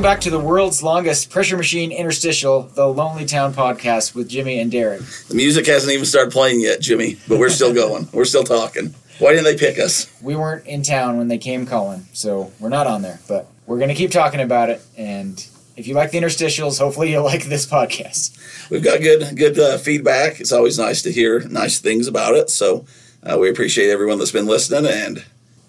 Welcome back to the world's longest pressure machine interstitial, the Lonely Town podcast with Jimmy and Derek. The music hasn't even started playing yet, Jimmy, but we're still going. we're still talking. Why didn't they pick us? We weren't in town when they came calling, so we're not on there, but we're going to keep talking about it. And if you like the interstitials, hopefully you'll like this podcast. We've got good good uh, feedback. It's always nice to hear nice things about it. So uh, we appreciate everyone that's been listening and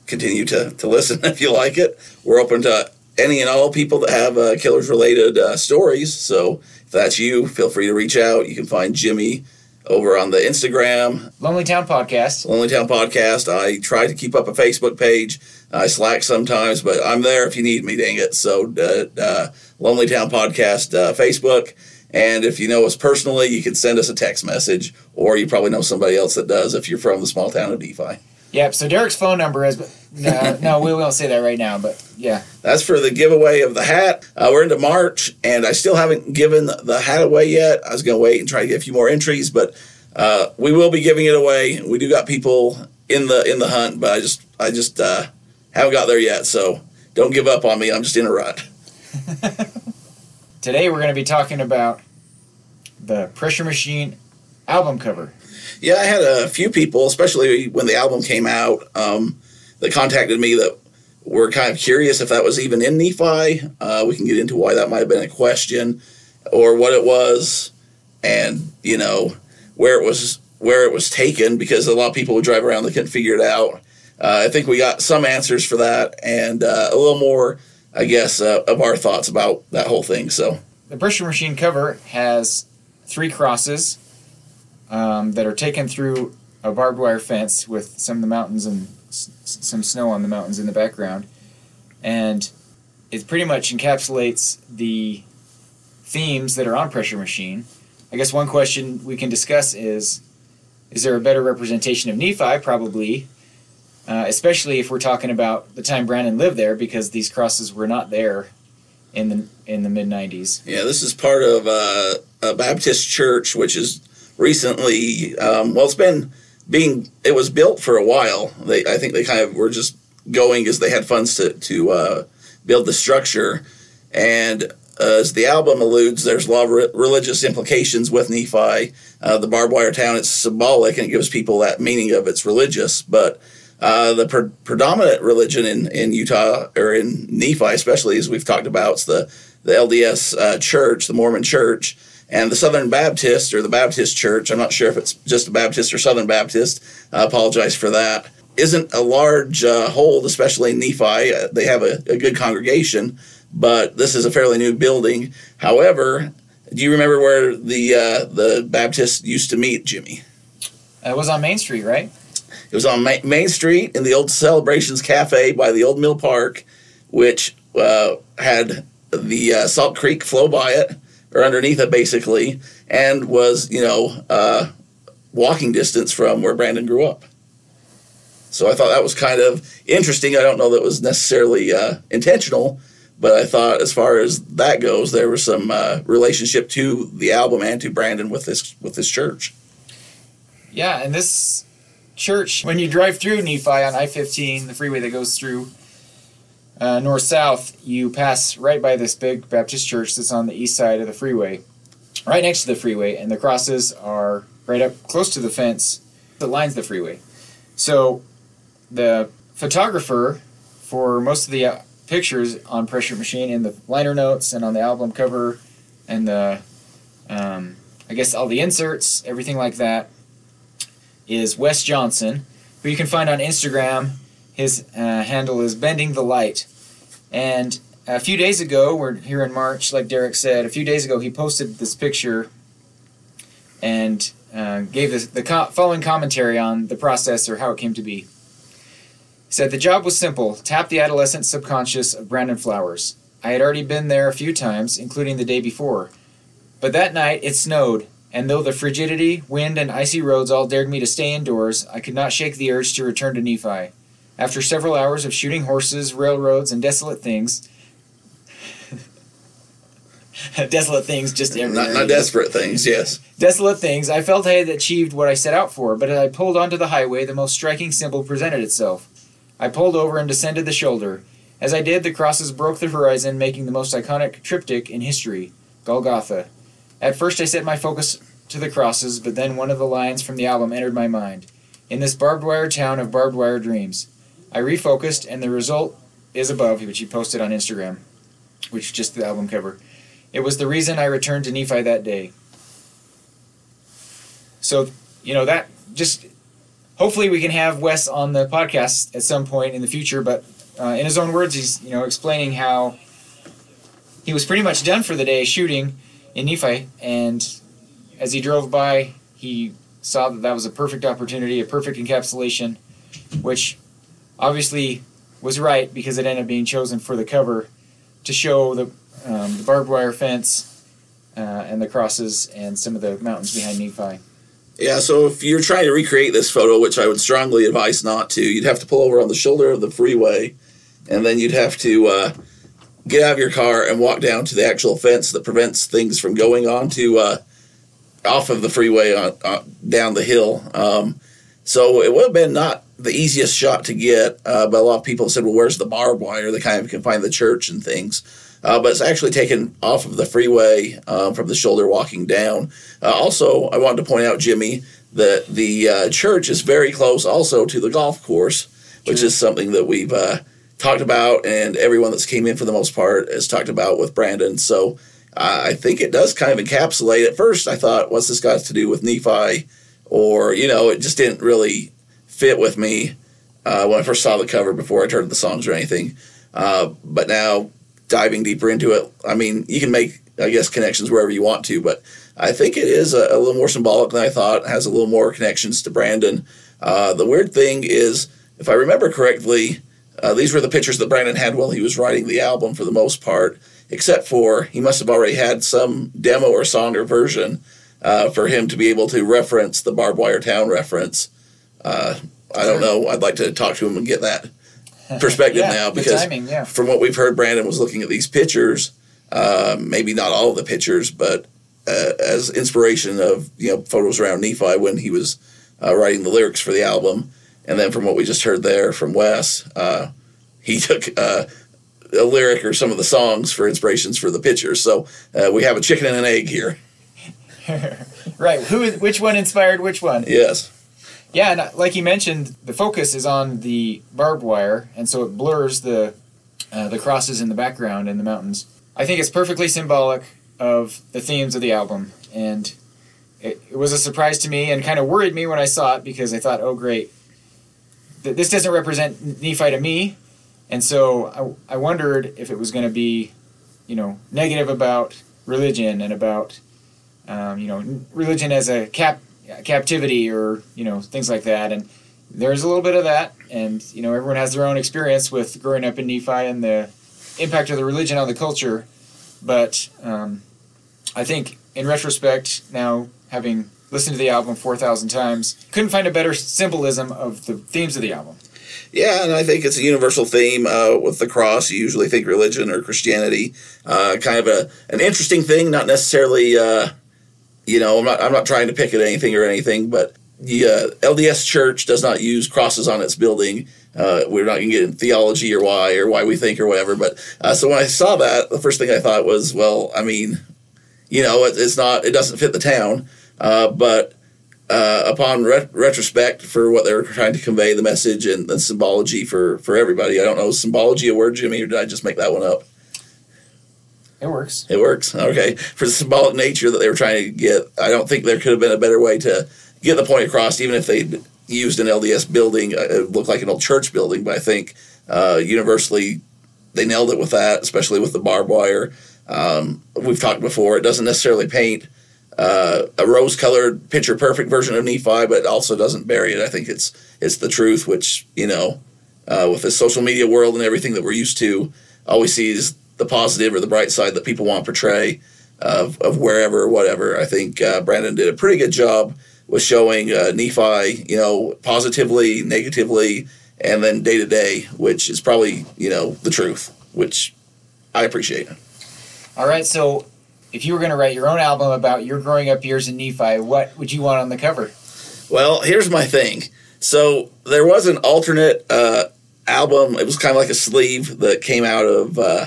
continue to, to listen if you like it. We're open to any and all people that have uh, killers related uh, stories. So if that's you, feel free to reach out. You can find Jimmy over on the Instagram, Lonely Town Podcast. Lonely Town Podcast. I try to keep up a Facebook page. I slack sometimes, but I'm there if you need me, dang it. So, uh, uh, Lonely Town Podcast uh, Facebook. And if you know us personally, you can send us a text message, or you probably know somebody else that does if you're from the small town of Nephi. Yep. So Derek's phone number is. No, no, we won't say that right now. But yeah. That's for the giveaway of the hat. Uh, we're into March, and I still haven't given the hat away yet. I was going to wait and try to get a few more entries, but uh, we will be giving it away. We do got people in the in the hunt, but I just I just uh, haven't got there yet. So don't give up on me. I'm just in a rut. Today we're going to be talking about the Pressure Machine album cover. Yeah, I had a few people, especially when the album came out, um, that contacted me that were kind of curious if that was even in Nephi. Uh, we can get into why that might have been a question or what it was, and you know where it was where it was taken because a lot of people would drive around they couldn't figure it out. Uh, I think we got some answers for that and uh, a little more, I guess, uh, of our thoughts about that whole thing. So the pressure machine cover has three crosses um, that are taken through a barbed wire fence with some of the mountains and s- some snow on the mountains in the background, and it pretty much encapsulates the themes that are on pressure machine. I guess one question we can discuss is: Is there a better representation of Nephi? Probably. Uh, especially if we're talking about the time Brandon lived there, because these crosses were not there in the in the mid '90s. Yeah, this is part of uh, a Baptist church, which is recently. Um, well, it's been being. It was built for a while. They, I think, they kind of were just going as they had funds to to uh, build the structure, and uh, as the album alludes, there's a lot of re- religious implications with Nephi. Uh, the barbed wire town, it's symbolic and it gives people that meaning of it's religious. But uh, the pre- predominant religion in, in Utah, or in Nephi especially, as we've talked about, it's the, the LDS uh, church, the Mormon church. And the Southern Baptist, or the Baptist church, I'm not sure if it's just a Baptist or Southern Baptist, I apologize for that, isn't a large uh, hold, especially in Nephi. Uh, they have a, a good congregation but this is a fairly new building. However, do you remember where the uh, the Baptists used to meet, Jimmy? It was on Main Street, right? It was on Ma- Main Street in the old Celebrations Cafe by the old Mill Park, which uh, had the uh, Salt Creek flow by it or underneath it, basically, and was you know uh, walking distance from where Brandon grew up. So I thought that was kind of interesting. I don't know that it was necessarily uh, intentional, but I thought, as far as that goes, there was some uh, relationship to the album and to Brandon with this with this church. Yeah, and this church, when you drive through Nephi on I 15, the freeway that goes through uh, north south, you pass right by this big Baptist church that's on the east side of the freeway, right next to the freeway, and the crosses are right up close to the fence that lines the freeway. So the photographer for most of the uh, pictures on Pressure Machine in the liner notes and on the album cover and the, um, I guess, all the inserts, everything like that, is Wes Johnson, who you can find on Instagram. His uh, handle is Bending the Light. And a few days ago, we're here in March, like Derek said, a few days ago, he posted this picture and uh, gave this, the co- following commentary on the process or how it came to be. He said, The job was simple tap the adolescent subconscious of Brandon Flowers. I had already been there a few times, including the day before. But that night it snowed, and though the frigidity, wind, and icy roads all dared me to stay indoors, I could not shake the urge to return to Nephi. After several hours of shooting horses, railroads, and desolate things, desolate things just everywhere. Not, not desperate things, yes. Desolate things, I felt I had achieved what I set out for, but as I pulled onto the highway, the most striking symbol presented itself. I pulled over and descended the shoulder. As I did, the crosses broke the horizon, making the most iconic triptych in history Golgotha. At first, I set my focus to the crosses, but then one of the lines from the album entered my mind. In this barbed wire town of barbed wire dreams. I refocused, and the result is above, which he posted on Instagram, which is just the album cover. It was the reason I returned to Nephi that day. So, you know, that just hopefully we can have Wes on the podcast at some point in the future, but uh, in his own words, he's, you know, explaining how he was pretty much done for the day shooting in Nephi, and as he drove by, he saw that that was a perfect opportunity, a perfect encapsulation, which obviously was right because it ended up being chosen for the cover to show the, um, the barbed wire fence uh, and the crosses and some of the mountains behind Nephi. Yeah, so if you're trying to recreate this photo, which I would strongly advise not to, you'd have to pull over on the shoulder of the freeway, and then you'd have to uh, get out of your car and walk down to the actual fence that prevents things from going on to uh, off of the freeway on, on down the hill. Um, so it would have been not the easiest shot to get, uh, but a lot of people said, "Well, where's the barbed wire?" They kind of can find the church and things. Uh, but it's actually taken off of the freeway uh, from the shoulder walking down. Uh, also, I wanted to point out, Jimmy, that the uh, church is very close also to the golf course, which True. is something that we've uh, talked about, and everyone that's came in for the most part has talked about with Brandon. So I think it does kind of encapsulate. At first, I thought, what's this got to do with Nephi? Or, you know, it just didn't really fit with me uh, when I first saw the cover before I heard the songs or anything. Uh, but now diving deeper into it, I mean, you can make, I guess, connections wherever you want to, but I think it is a, a little more symbolic than I thought. It has a little more connections to Brandon. Uh, the weird thing is, if I remember correctly, uh, these were the pictures that Brandon had while he was writing the album for the most part, except for he must have already had some demo or song or version uh, for him to be able to reference the barbed wire town reference. Uh, I don't know. I'd like to talk to him and get that perspective yeah, now because timing, yeah. from what we've heard, Brandon was looking at these pictures, uh, maybe not all of the pictures, but uh, as inspiration of you know photos around Nephi when he was uh, writing the lyrics for the album, and then from what we just heard there from Wes, uh, he took uh, a lyric or some of the songs for inspirations for the pictures. So uh, we have a chicken and an egg here. right. Who? Which one inspired which one? Yes. Yeah, and uh, like you mentioned, the focus is on the barbed wire, and so it blurs the uh, the crosses in the background and the mountains. I think it's perfectly symbolic of the themes of the album, and it, it was a surprise to me and kind of worried me when I saw it because I thought, oh great, th- this doesn't represent Nephi to me, and so I, I wondered if it was going to be, you know, negative about religion and about, um, you know, religion as a cap captivity or you know things like that and there's a little bit of that and you know everyone has their own experience with growing up in nephi and the impact of the religion on the culture but um, i think in retrospect now having listened to the album 4000 times couldn't find a better symbolism of the themes of the album Yeah, and I think it's a universal theme uh, with the cross. You usually think religion or Christianity, uh, kind of a an interesting thing, not necessarily. Uh, you know, I'm not I'm not trying to pick at anything or anything, but the uh, LDS Church does not use crosses on its building. Uh, we're not going to get in theology or why or why we think or whatever. But uh, so when I saw that, the first thing I thought was, well, I mean, you know, it, it's not it doesn't fit the town, uh, but uh, upon ret- retrospect for what they were trying to convey, the message and the symbology for for everybody. I don't know, symbology a word, Jimmy, or did I just make that one up? It works It works. Okay. For the symbolic nature that they were trying to get, I don't think there could have been a better way to get the point across, even if they'd used an LDS building. uh, It looked like an old church building, but I think uh, universally they nailed it with that, especially with the barbed wire. Um, we've talked before, it doesn't necessarily paint uh, a rose colored, picture perfect version of Nephi, but it also doesn't bury it. I think it's, it's the truth, which, you know, uh, with the social media world and everything that we're used to, always sees the positive or the bright side that people want to portray of, of wherever or whatever. I think uh, Brandon did a pretty good job with showing uh, Nephi, you know, positively, negatively, and then day to day, which is probably, you know, the truth, which I appreciate. all right so if you were going to write your own album about your growing up years in nephi what would you want on the cover Well, here's my thing. So there was an alternate uh, album. It was kind of like a sleeve that came out of uh,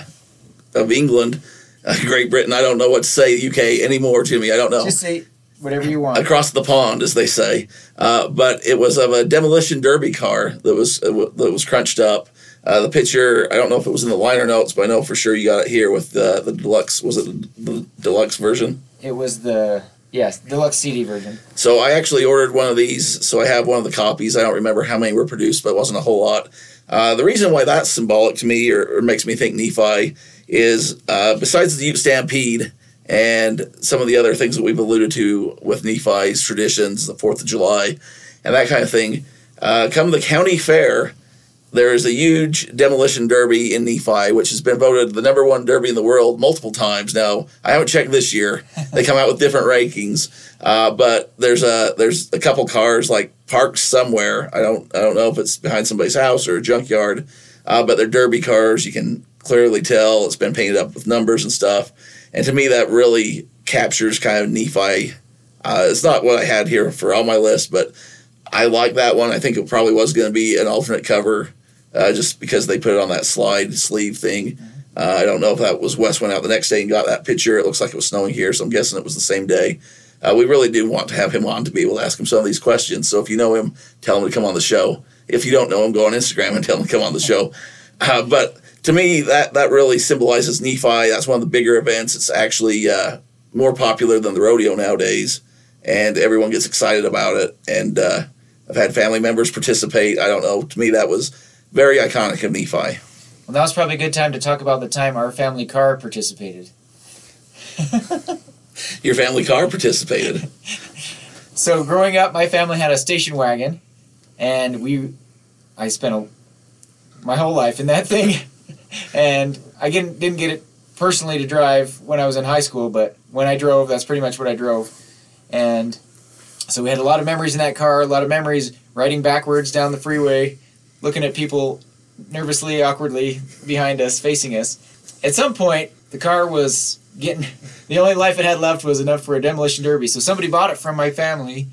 of England, uh, Great Britain. I don't know what to say UK anymore, Jimmy. I don't know. Just say whatever you want. Across the pond, as they say. Uh, but it was of a demolition derby car that was uh, that was crunched up. Uh, the picture, I don't know if it was in the liner notes, but I know for sure you got it here with the the deluxe. Was it the deluxe version? It was the yes deluxe CD version. So I actually ordered one of these. So I have one of the copies. I don't remember how many were produced, but it wasn't a whole lot. Uh, the reason why that's symbolic to me, or, or makes me think Nephi, is uh, besides the Ute Stampede and some of the other things that we've alluded to with Nephi's traditions, the Fourth of July, and that kind of thing. Uh, come the county fair, there is a huge demolition derby in Nephi, which has been voted the number one derby in the world multiple times. Now, I haven't checked this year; they come out with different rankings. Uh, but there's a there's a couple cars like parked somewhere. I don't I don't know if it's behind somebody's house or a junkyard, uh, but they're derby cars. You can clearly tell it's been painted up with numbers and stuff. And to me, that really captures kind of Nephi. Uh, it's not what I had here for all my list, but I like that one. I think it probably was going to be an alternate cover uh, just because they put it on that slide sleeve thing. Uh, I don't know if that was Wes went out the next day and got that picture. It looks like it was snowing here, so I'm guessing it was the same day. Uh, we really do want to have him on to be able to ask him some of these questions. So if you know him, tell him to come on the show. If you don't know him, go on Instagram and tell him to come on the show. Uh, but to me, that that really symbolizes Nephi. That's one of the bigger events. It's actually uh, more popular than the rodeo nowadays, and everyone gets excited about it. And uh, I've had family members participate. I don't know. To me, that was very iconic of Nephi. Well, that was probably a good time to talk about the time our family car participated. Your family car participated. so growing up, my family had a station wagon, and we, I spent a, my whole life in that thing, and I didn't didn't get it personally to drive when I was in high school, but when I drove, that's pretty much what I drove, and so we had a lot of memories in that car, a lot of memories riding backwards down the freeway, looking at people nervously, awkwardly behind us, facing us. At some point, the car was getting the only life it had left was enough for a demolition derby. So somebody bought it from my family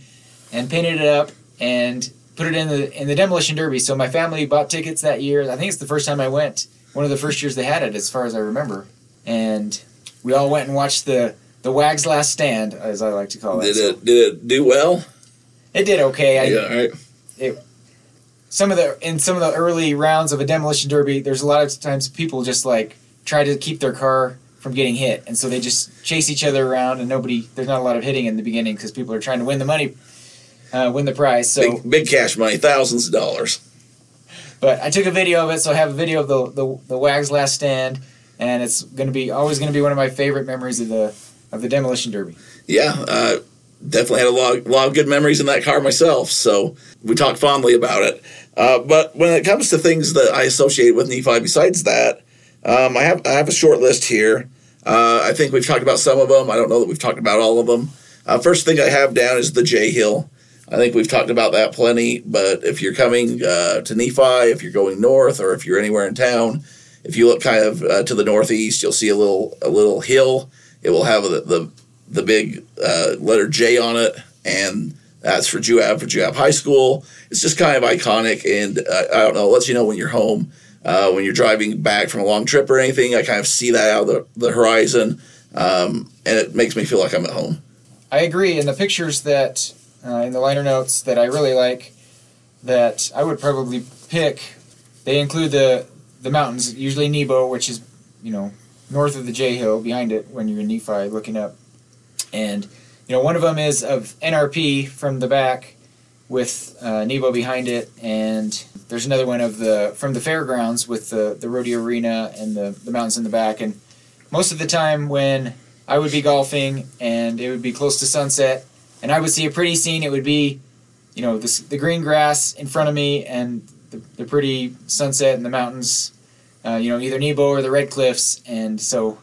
and painted it up and put it in the in the demolition derby. So my family bought tickets that year. I think it's the first time I went. One of the first years they had it, as far as I remember. And we all went and watched the the Wag's Last Stand, as I like to call it. Did it did it do well? It did okay. I, yeah, all right. It, some of the in some of the early rounds of a demolition derby, there's a lot of times people just like try to keep their car from getting hit, and so they just chase each other around, and nobody. There's not a lot of hitting in the beginning because people are trying to win the money, uh, win the prize. So big, big cash money, thousands of dollars. But I took a video of it, so I have a video of the the, the Wag's Last Stand, and it's to be always going to be one of my favorite memories of the of the demolition derby. Yeah, uh, definitely had a lot, lot of good memories in that car myself. So we talked fondly about it. Uh, but when it comes to things that I associate with Nephi, besides that, um, I have I have a short list here. Uh, I think we've talked about some of them. I don't know that we've talked about all of them. Uh, first thing I have down is the J Hill. I think we've talked about that plenty. But if you're coming uh, to Nephi, if you're going north, or if you're anywhere in town, if you look kind of uh, to the northeast, you'll see a little a little hill. It will have the the, the big uh, letter J on it, and that's for Juab for Juab High School. It's just kind of iconic, and uh, I don't know, it lets you know when you're home. Uh, when you're driving back from a long trip or anything, I kind of see that out of the, the horizon, um, and it makes me feel like I'm at home. I agree. And the pictures that uh, in the liner notes that I really like, that I would probably pick, they include the the mountains, usually Nebo, which is you know north of the J Hill, behind it when you're in Nephi looking up, and you know one of them is of NRP from the back with uh, Nebo behind it, and there's another one of the from the fairgrounds with the the rodeo arena and the the mountains in the back. And most of the time when I would be golfing and it would be close to sunset, and I would see a pretty scene, it would be, you know, the the green grass in front of me and the, the pretty sunset and the mountains, uh, you know, either Nebo or the Red Cliffs, and so.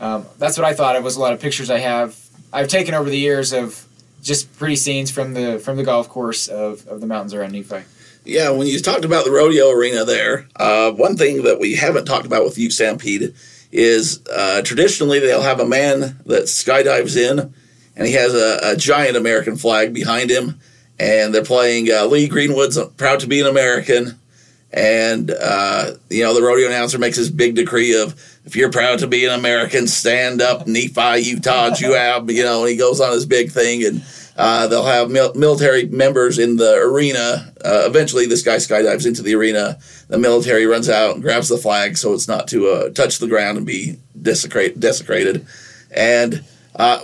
Um, that's what I thought. It was a lot of pictures I have. I've taken over the years of just pretty scenes from the from the golf course of, of the mountains around Nephi. Yeah, when you talked about the rodeo arena there, uh, one thing that we haven't talked about with Ute Stampede is uh, traditionally they'll have a man that skydives in, and he has a, a giant American flag behind him, and they're playing uh, Lee Greenwood's "Proud to Be an American," and uh, you know the rodeo announcer makes this big decree of if you're proud to be an American, stand up, Nephi, Utah, Juab. You know, and he goes on his big thing, and uh, they'll have mil- military members in the arena. Uh, eventually, this guy skydives into the arena. The military runs out and grabs the flag, so it's not to uh, touch the ground and be desecrate- desecrated. And uh,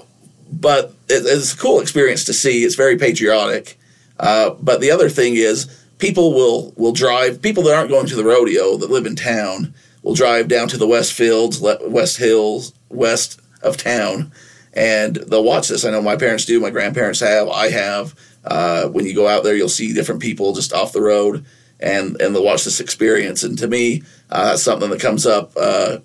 but it, it's a cool experience to see. It's very patriotic. Uh, but the other thing is people will will drive people that aren't going to the rodeo that live in town will drive down to the west fields west hills west of town and they'll watch this i know my parents do my grandparents have i have uh, when you go out there you'll see different people just off the road and and they'll watch this experience and to me uh, that's something that comes up uh,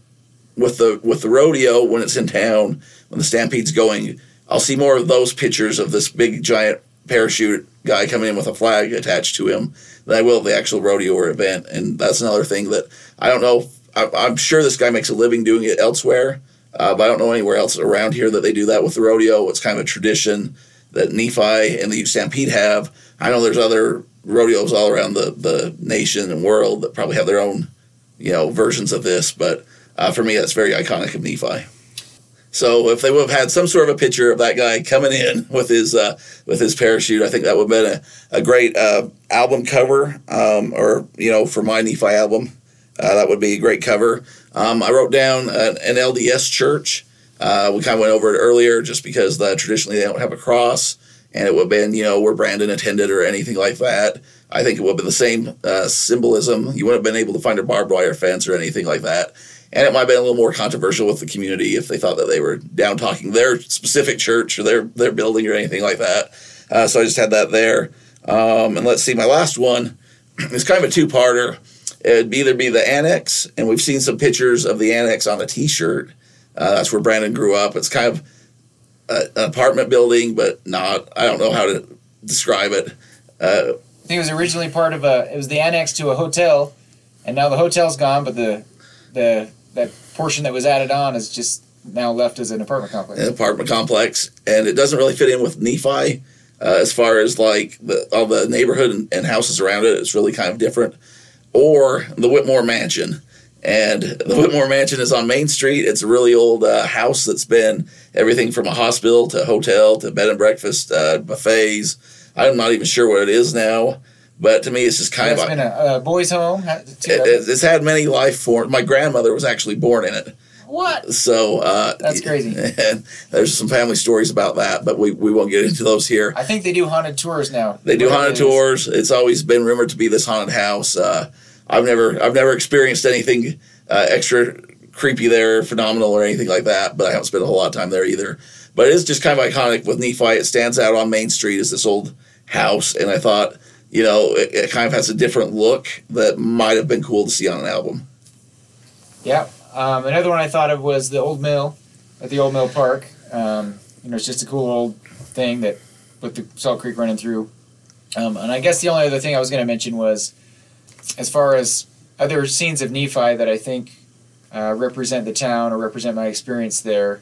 with the with the rodeo when it's in town when the stampede's going i'll see more of those pictures of this big giant parachute guy coming in with a flag attached to him than I will the actual rodeo or event. And that's another thing that I don't know. I, am sure this guy makes a living doing it elsewhere, uh, but I don't know anywhere else around here that they do that with the rodeo. It's kind of a tradition that Nephi and the Stampede have. I know there's other rodeos all around the, the nation and world that probably have their own, you know, versions of this. But uh, for me, that's very iconic of Nephi. So if they would have had some sort of a picture of that guy coming in with his uh, with his parachute, I think that would have been a, a great uh, album cover, um, or you know, for my Nephi album, uh, that would be a great cover. Um, I wrote down an, LDS church. Uh, we kind of went over it earlier, just because the, traditionally they don't have a cross, and it would have been you know where Brandon attended or anything like that. I think it would have been the same uh, symbolism. You wouldn't have been able to find a barbed wire fence or anything like that and it might have been a little more controversial with the community if they thought that they were down talking their specific church or their their building or anything like that. Uh, so I just had that there. Um, and let's see, my last one is kind of a two parter. It'd either be the annex, and we've seen some pictures of the annex on a T-shirt. Uh, that's where Brandon grew up. It's kind of a, an apartment building, but not. I don't know how to describe it. Uh, I think it was originally part of a. It was the annex to a hotel, and now the hotel's gone, but the the that portion that was added on is just now left as an apartment complex. An apartment complex, and it doesn't really fit in with Nephi uh, as far as like the, all the neighborhood and, and, houses around it. It's really kind of different. Or the Whitmore Mansion. And the Whitmore Mansion is on Main Street. It's a really old uh, house that's been everything from a hospital to hotel to bed and breakfast, uh, buffets. I'm not even sure what it is now. But to me, it's just kind it's of been a, a boys' home. It, it's had many life forms. My grandmother was actually born in it. What? So uh, that's crazy. And there's some family stories about that, but we, we won't get into those here. I think they do haunted tours now. They do haunted tours. It's always been rumored to be this haunted house. Uh, I've never I've never experienced anything uh, extra creepy there, phenomenal or anything like that. But I haven't spent a whole lot of time there either. But it is just kind of iconic with Nephi. It stands out on Main Street as this old house, and I thought you know, it, it, kind of has a different look that might have been cool to see on an album. Yeah. Um, another one I thought of was the Old Mill at the Old Mill Park. Um, you know, it's just a cool old thing that with the Salt Creek running through. Um, and I guess the only other thing I was going to mention was, as far as other scenes of Nephi that I think uh, represent the town or represent my experience there.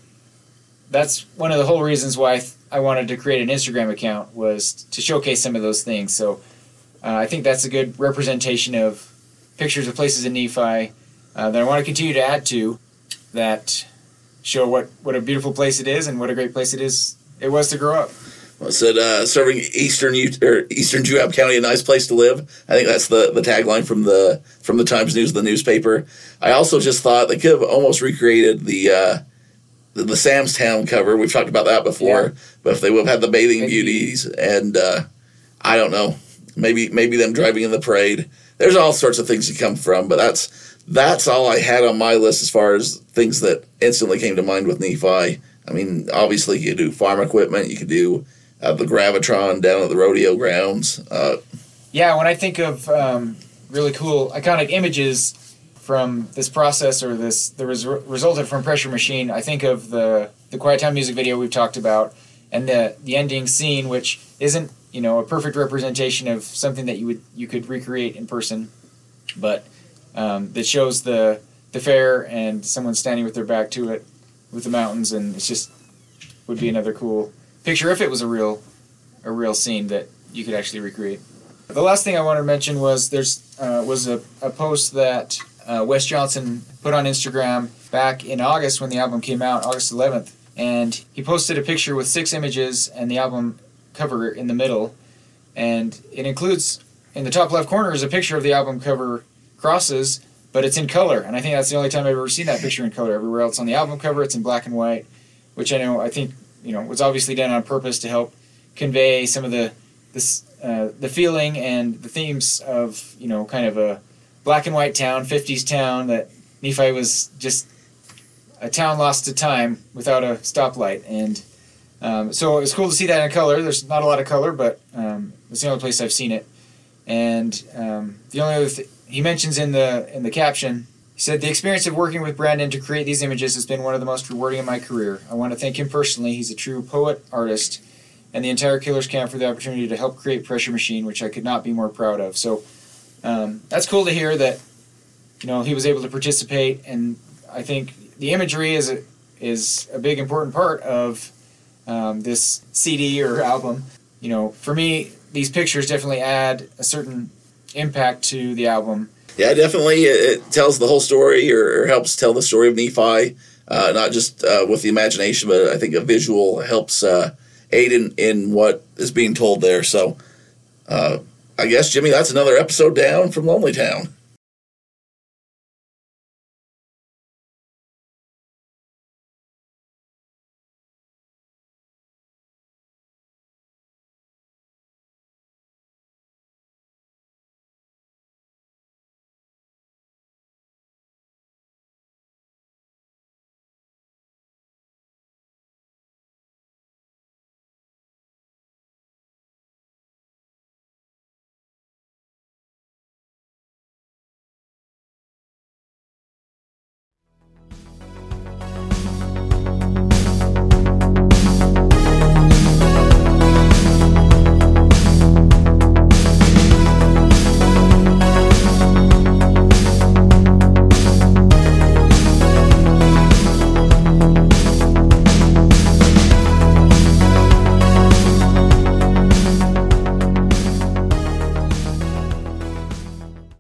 That's one of the whole reasons why I, th- I wanted to create an Instagram account was to showcase some of those things. So uh, I think that's a good representation of pictures of places in Nephi uh, that I want to continue to add to that show what, what a beautiful place it is and what a great place it is it was to grow up. Well, it said uh, serving Eastern or Eastern Juab County a nice place to live. I think that's the, the tagline from the from the Times News, the newspaper. I also just thought they could have almost recreated the uh, the, the Sam's Town cover. We've talked about that before, yeah. but if they would have had the bathing beauties and uh, I don't know, maybe maybe them driving in the parade. There's all sorts of things to come from, but that's that's all I had on my list as far as things that instantly came to mind with Nephi. I mean, obviously you could do farm equipment, you could do uh, the gravitron down at the rodeo grounds. Uh, yeah, when I think of um, really cool iconic images from this process or this the res- resulted from Pressure Machine, I think of the the Quiet Town music video we've talked about and the the ending scene, which isn't you know a perfect representation of something that you would you could recreate in person, but um, that shows the the fair and someone standing with their back to it with the mountains, and it's just would be another cool picture if it was a real a real scene that you could actually recreate. The last thing I wanted to mention was there's uh, was a, a post that uh, Wes Johnson put on Instagram back in August when the album came out, August 11th, and he posted a picture with six images and the album cover in the middle, and it includes in the top left corner is a picture of the album cover crosses, but it's in color, and I think that's the only time I've ever seen that picture in color. Everywhere else on the album cover, it's in black and white, which I know I think you know was obviously done on purpose to help convey some of the this uh, the feeling and the themes of you know kind of a black and white town, 50s town that Nephi was just a town lost to time without a stoplight, and um, so it was cool to see that in color. There's not a lot of color, but um, it's the only place I've seen it. And um, the only other th- he mentions in the in the caption, he said the experience of working with Brandon to create these images has been one of the most rewarding in my career. I want to thank him personally. He's a true poet artist, and the entire Killers camp for the opportunity to help create Pressure Machine, which I could not be more proud of. So um, that's cool to hear that you know he was able to participate, and I think the imagery is a, is a big important part of um, this CD or album. You know, for me, these pictures definitely add a certain impact to the album. Yeah, definitely. It, tells the whole story or, or, helps tell the story of Nephi, uh, not just uh, with the imagination, but I think a visual helps uh, aid in, in what is being told there. So uh, I guess, Jimmy, that's another episode down from Lonely Town.